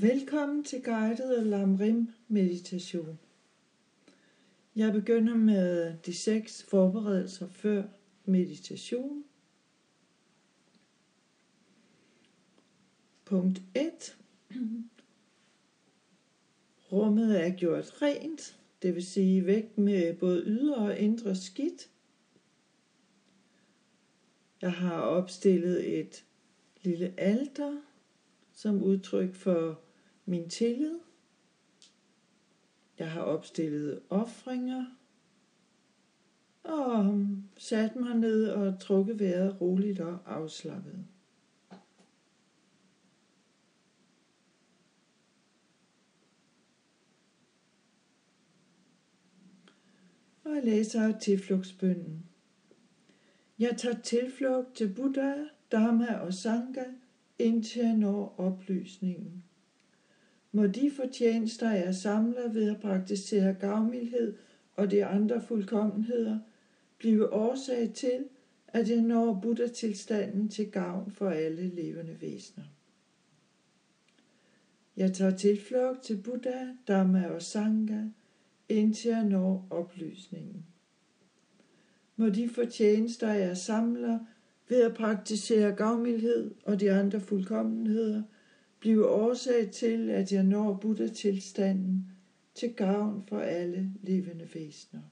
Velkommen til guided Lamrim meditation. Jeg begynder med de seks forberedelser før meditation. Punkt 1. Rummet er gjort rent, det vil sige væk med både ydre og indre skidt. Jeg har opstillet et lille alter som udtryk for min tillid. Jeg har opstillet offringer og sat mig ned og trukket vejret roligt og afslappet. Og jeg læser tilflugtsbønden. Jeg tager tilflugt til Buddha, Dharma og Sangha, indtil jeg når oplysningen. Må de fortjenester, jeg samler ved at praktisere gavmildhed og de andre fuldkommenheder, blive årsag til, at jeg når Buddha-tilstanden til gavn for alle levende væsener. Jeg tager tilflugt til Buddha, Dhamma og Sangha, indtil jeg når oplysningen. Må de fortjenester, jeg samler ved at praktisere gavmildhed og de andre fuldkommenheder, blive årsag til, at jeg når Buddha-tilstanden til gavn for alle levende væsener.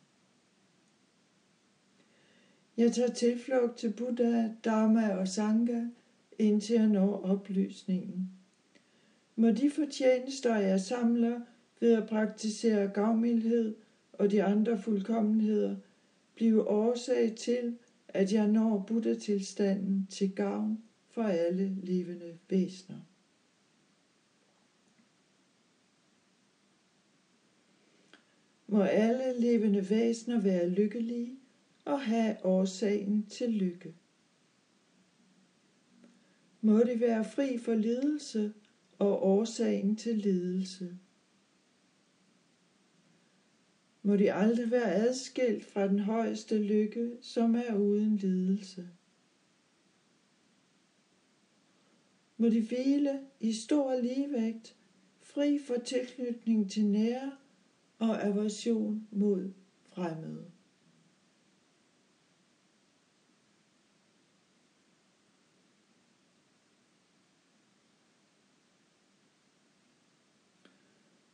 Jeg tager tilflugt til Buddha, Dharma og Sangha, indtil jeg når oplysningen. Må de fortjenester, jeg samler ved at praktisere gavmildhed og de andre fuldkommenheder, blive årsag til, at jeg når Buddha-tilstanden til gavn for alle levende væsener. Må alle levende væsener være lykkelige og have årsagen til lykke. Må de være fri for lidelse og årsagen til lidelse. Må de aldrig være adskilt fra den højeste lykke, som er uden lidelse. Må de hvile i stor ligevægt, fri for tilknytning til nære og aversion mod fremmede.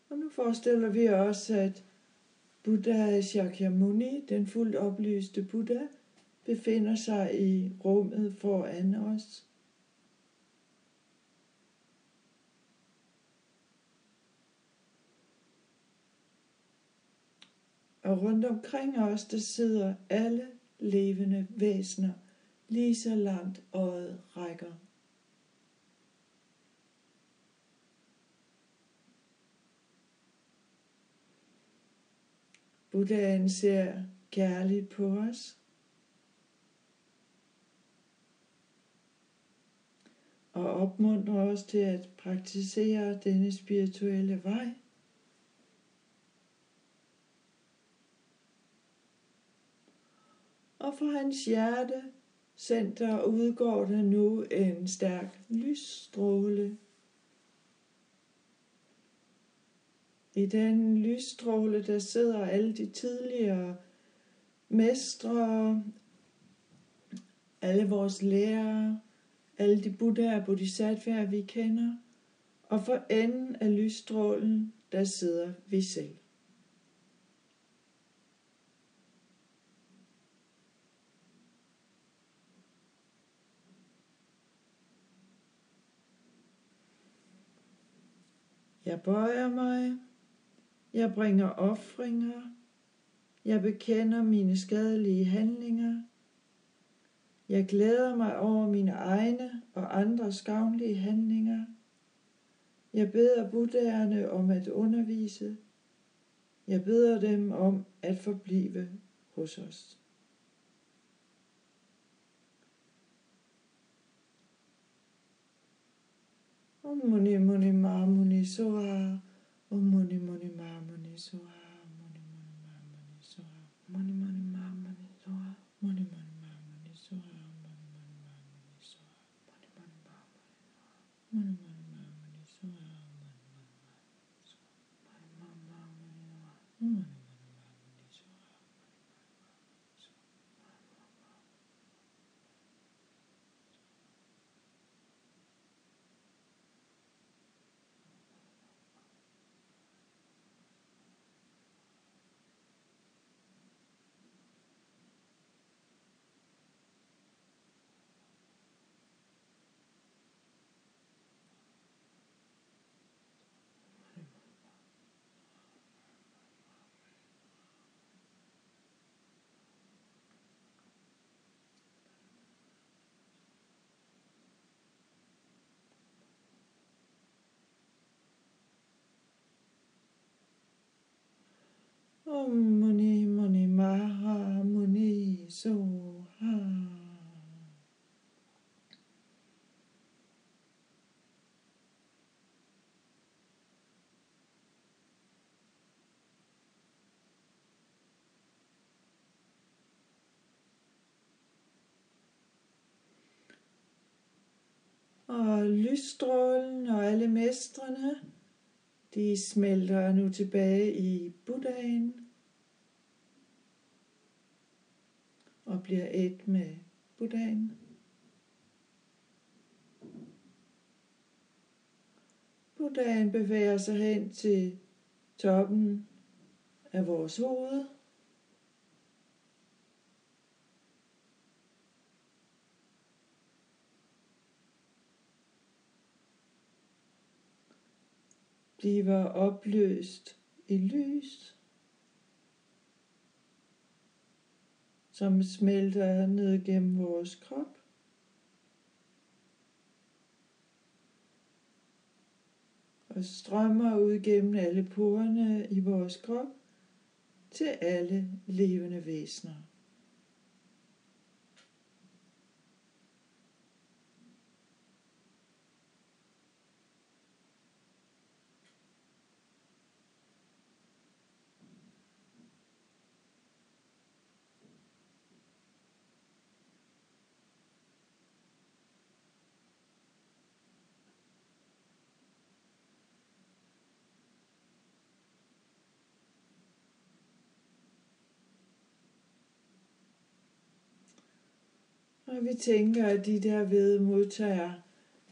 Og nu forestiller vi os, at Buddha Shakyamuni, den fuldt oplyste Buddha, befinder sig i rummet foran os. Og rundt omkring os, der sidder alle levende væsener, lige så langt øjet rækker. Buddhaen ser kærligt på os. Og opmuntrer os til at praktisere denne spirituelle vej. Og fra hans hjerte center udgår der nu en stærk lysstråle I den lysstråle, der sidder alle de tidligere mestre, alle vores lærere, alle de buddhaer og bodhisattvaer, vi kender, og for enden af lysstrålen, der sidder vi selv. Jeg bøjer mig jeg bringer ofringer. Jeg bekender mine skadelige handlinger. Jeg glæder mig over mine egne og andres gavnlige handlinger. Jeg beder buddhærerne om at undervise. Jeg beder dem om at forblive hos os. Om muni muni ma muni soha. Om muni muni ma muni soha, Soha. Øh. Og lysstrålen og alle mestrene, de smelter nu tilbage i Buddhaen og bliver et med Buddhaen. Buddhaen bevæger sig hen til toppen af vores hoved. bliver opløst i lys, som smelter ned gennem vores krop. Og strømmer ud gennem alle porerne i vores krop til alle levende væsener. Og vi tænker, at de der ved modtager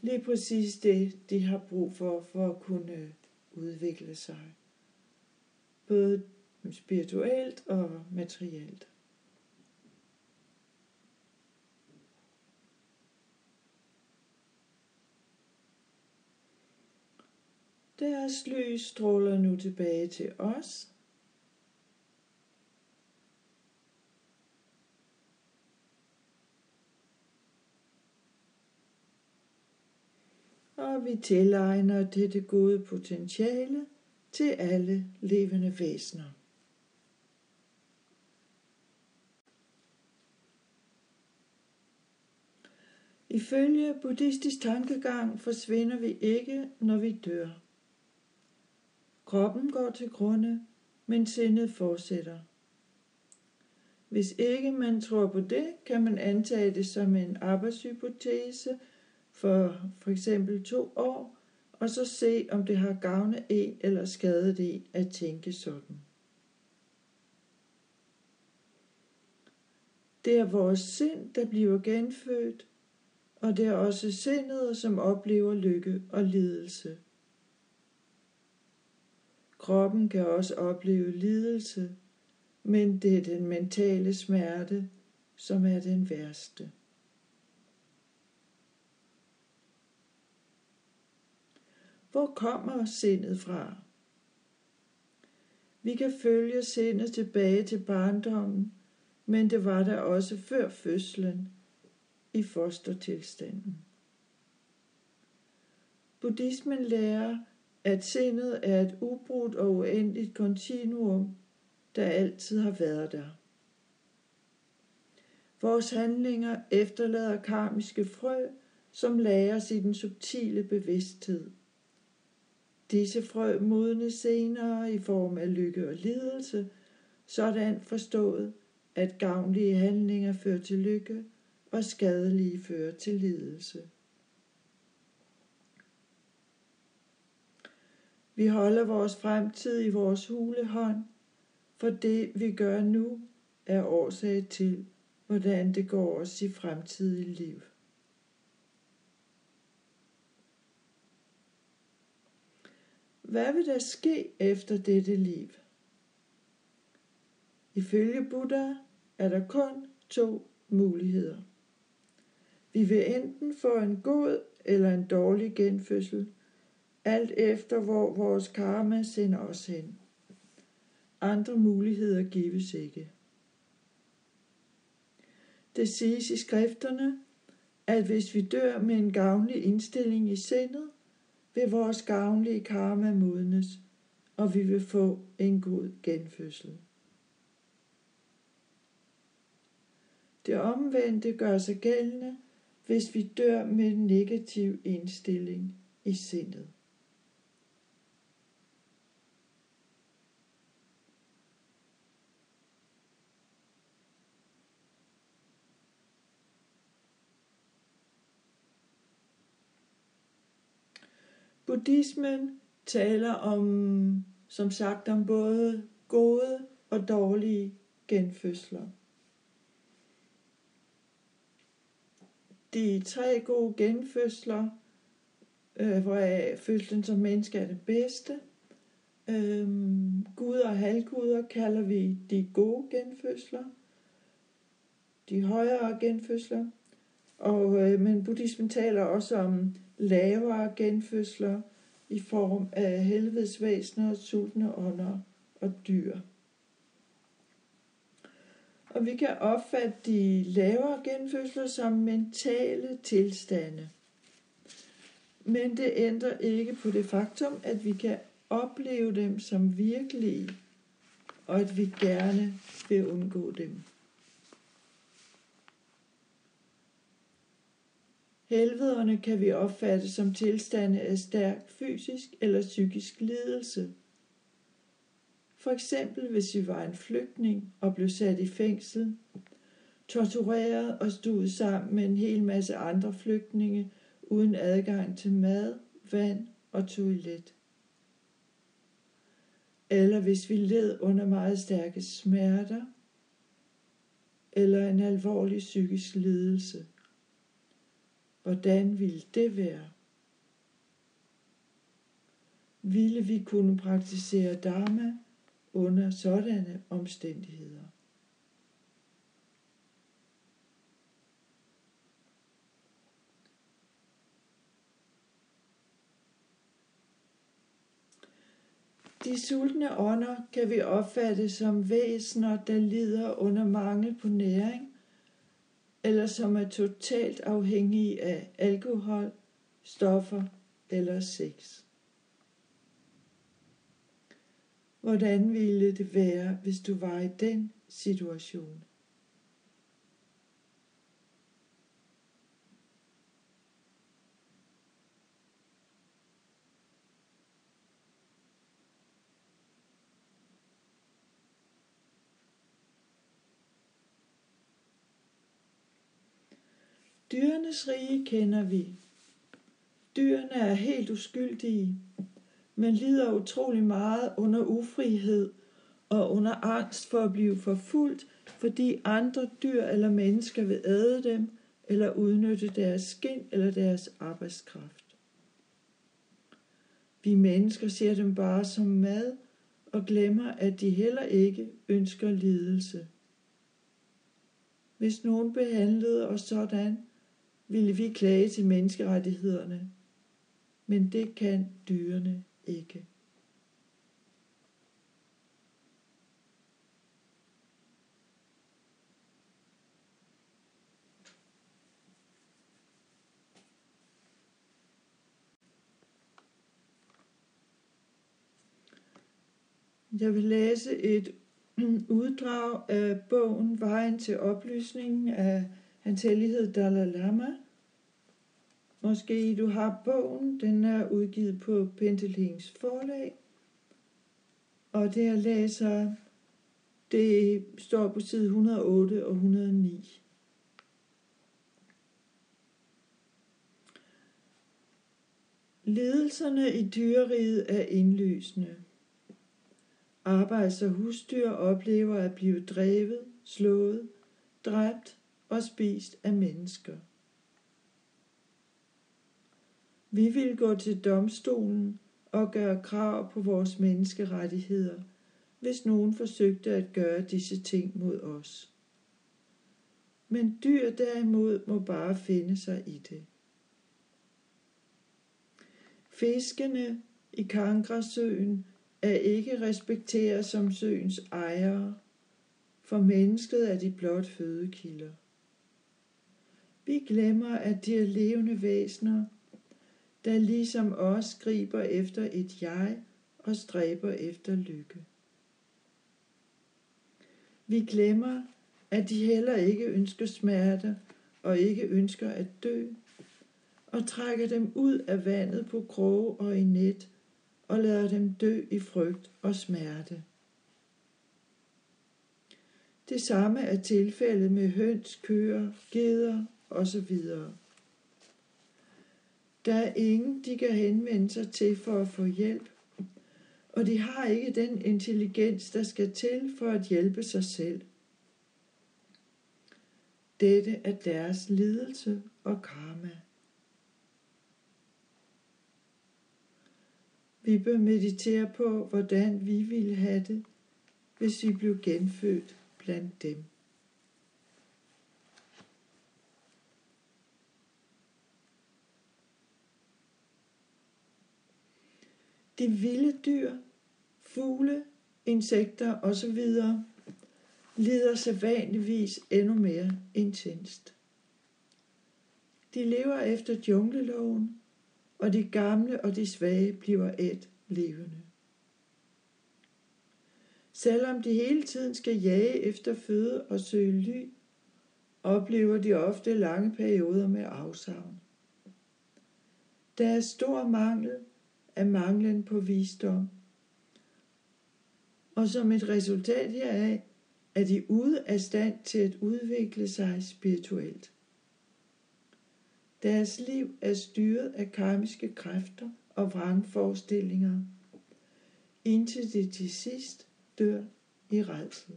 lige præcis det, de har brug for, for at kunne udvikle sig. Både spirituelt og materielt. Deres lys stråler nu tilbage til os, og vi tilegner dette gode potentiale til alle levende væsener. Ifølge buddhistisk tankegang forsvinder vi ikke, når vi dør. Kroppen går til grunde, men sindet fortsætter. Hvis ikke man tror på det, kan man antage det som en arbejdshypotese – for for eksempel to år, og så se, om det har gavnet en eller skadet en at tænke sådan. Det er vores sind, der bliver genfødt, og det er også sindet, som oplever lykke og lidelse. Kroppen kan også opleve lidelse, men det er den mentale smerte, som er den værste. Hvor kommer sindet fra? Vi kan følge sindet tilbage til barndommen, men det var der også før fødslen i fostertilstanden. Buddhismen lærer, at sindet er et ubrudt og uendeligt kontinuum, der altid har været der. Vores handlinger efterlader karmiske frø, som lagres i den subtile bevidsthed. Disse frø modnes senere i form af lykke og lidelse, sådan forstået, at gavnlige handlinger fører til lykke, og skadelige fører til lidelse. Vi holder vores fremtid i vores hule hånd, for det vi gør nu er årsag til, hvordan det går os i fremtidige liv. Hvad vil der ske efter dette liv? Ifølge Buddha er der kun to muligheder. Vi vil enten få en god eller en dårlig genfødsel, alt efter hvor vores karma sender os hen. Andre muligheder gives ikke. Det siges i skrifterne, at hvis vi dør med en gavnlig indstilling i sindet, vil vores gavnlige karma modnes, og vi vil få en god genfødsel. Det omvendte gør sig gældende, hvis vi dør med en negativ indstilling i sindet. Buddhismen taler om, som sagt, om både gode og dårlige genfødsler. De tre gode genfødsler, øh, hvor fødslen som menneske er det bedste. Øhm, Gud og halvguder kalder vi de gode genfødsler. De højere genfødsler. Og, øh, men buddhismen taler også om lavere genfødsler i form af helvedesvæsener, sultne ånder og dyr. Og vi kan opfatte de lavere genfødsler som mentale tilstande. Men det ændrer ikke på det faktum, at vi kan opleve dem som virkelige, og at vi gerne vil undgå dem. Helvederne kan vi opfatte som tilstande af stærk fysisk eller psykisk lidelse. For eksempel hvis vi var en flygtning og blev sat i fængsel, tortureret og stod sammen med en hel masse andre flygtninge uden adgang til mad, vand og toilet. Eller hvis vi led under meget stærke smerter, eller en alvorlig psykisk lidelse. Hvordan ville det være? Ville vi kunne praktisere Dharma under sådanne omstændigheder? De sultne ånder kan vi opfatte som væsener, der lider under mangel på næring eller som er totalt afhængige af alkohol, stoffer eller sex. Hvordan ville det være, hvis du var i den situation? Dyrenes rige kender vi. Dyrene er helt uskyldige, men lider utrolig meget under ufrihed og under angst for at blive forfulgt, fordi andre dyr eller mennesker vil æde dem eller udnytte deres skin eller deres arbejdskraft. Vi mennesker ser dem bare som mad og glemmer, at de heller ikke ønsker lidelse. Hvis nogen behandlede os sådan, ville vi klage til menneskerettighederne, men det kan dyrene ikke. Jeg vil læse et uddrag af bogen Vejen til oplysningen af Hans Hellighed Dalai Lama. Måske du har bogen, den er udgivet på Pentelings forlag. Og der læser, det står på side 108 og 109. Ledelserne i dyreriget er indlysende. Arbejds- og husdyr oplever at blive drevet, slået, dræbt og spist af mennesker. Vi vil gå til domstolen og gøre krav på vores menneskerettigheder, hvis nogen forsøgte at gøre disse ting mod os. Men dyr derimod må bare finde sig i det. Fiskene i Kangrasøen er ikke respekteret som søens ejere, for mennesket er de blot fødekilder. Vi glemmer, at de er levende væsener, der ligesom os griber efter et jeg og stræber efter lykke. Vi glemmer, at de heller ikke ønsker smerte og ikke ønsker at dø, og trækker dem ud af vandet på kroge og i net, og lader dem dø i frygt og smerte. Det samme er tilfældet med høns, køer, geder osv. Der er ingen, de kan henvende sig til for at få hjælp, og de har ikke den intelligens, der skal til for at hjælpe sig selv. Dette er deres lidelse og karma. Vi bør meditere på, hvordan vi ville have det, hvis vi blev genfødt blandt dem. De vilde dyr, fugle, insekter osv. lider sædvanligvis endnu mere intenst. De lever efter jungleloven, og de gamle og de svage bliver et levende. Selvom de hele tiden skal jage efter føde og søge ly, oplever de ofte lange perioder med afsavn. Der er stor mangel af manglen på visdom, og som et resultat heraf er de ude af stand til at udvikle sig spirituelt. Deres liv er styret af karmiske kræfter og vrangforestillinger, indtil de til sidst dør i redsel.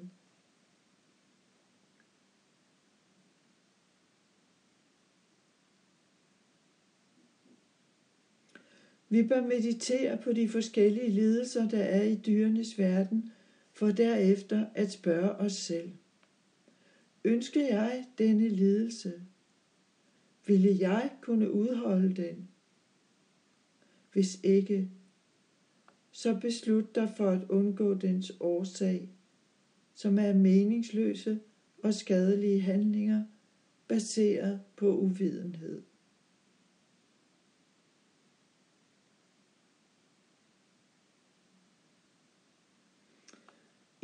Vi bør meditere på de forskellige lidelser, der er i dyrenes verden, for derefter at spørge os selv. Ønsker jeg denne lidelse? Ville jeg kunne udholde den? Hvis ikke, så beslut dig for at undgå dens årsag, som er meningsløse og skadelige handlinger baseret på uvidenhed.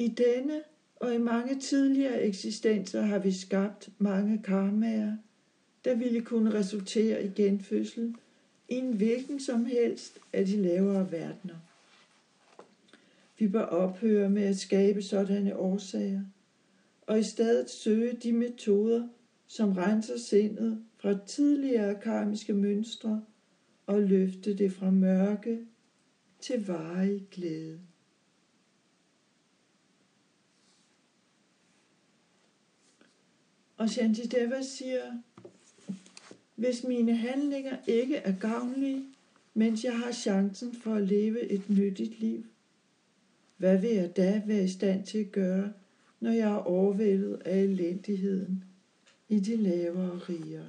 I denne og i mange tidligere eksistenser har vi skabt mange karmaer, der ville kunne resultere i genfødsel i en hvilken som helst af de lavere verdener. Vi bør ophøre med at skabe sådanne årsager, og i stedet søge de metoder, som renser sindet fra tidligere karmiske mønstre og løfte det fra mørke til varig glæde. Og Shantideva siger, hvis mine handlinger ikke er gavnlige, mens jeg har chancen for at leve et nyttigt liv, hvad vil jeg da være i stand til at gøre, når jeg er overvældet af elendigheden i de lavere riger?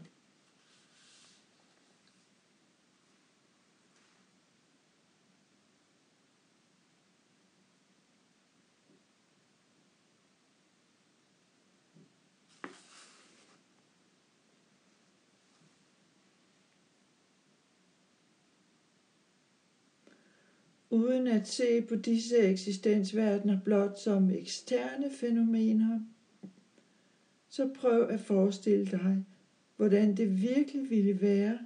Uden at se på disse eksistensverdener blot som eksterne fænomener, så prøv at forestille dig, hvordan det virkelig ville være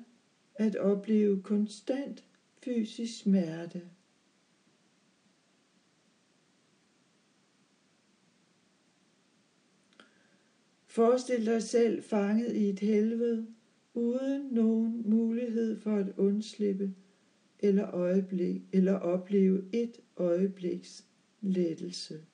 at opleve konstant fysisk smerte. Forestil dig selv fanget i et helvede, uden nogen mulighed for at undslippe eller, øjeblik, eller opleve et øjebliks lettelse.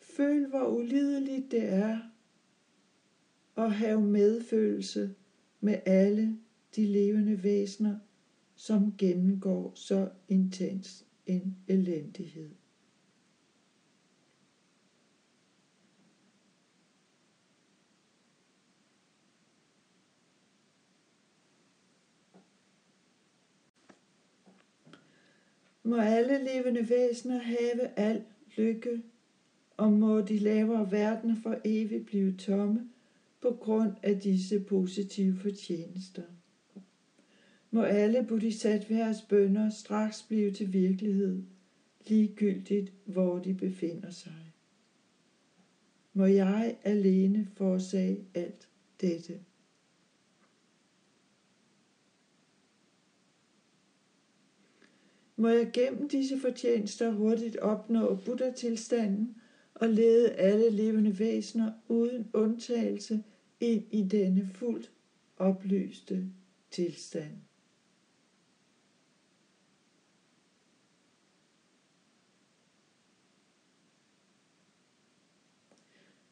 Føl, hvor ulideligt det er at have medfølelse med alle de levende væsener, som gennemgår så intens en elendighed. Må alle levende væsener have al lykke og må de lavere verdener for evigt blive tomme på grund af disse positive fortjenester. Må alle bodhisattvers bønder straks blive til virkelighed, ligegyldigt hvor de befinder sig. Må jeg alene forsage alt dette. Må jeg gennem disse fortjenester hurtigt opnå Buddha-tilstanden og lede alle levende væsener uden undtagelse ind i denne fuldt oplyste tilstand.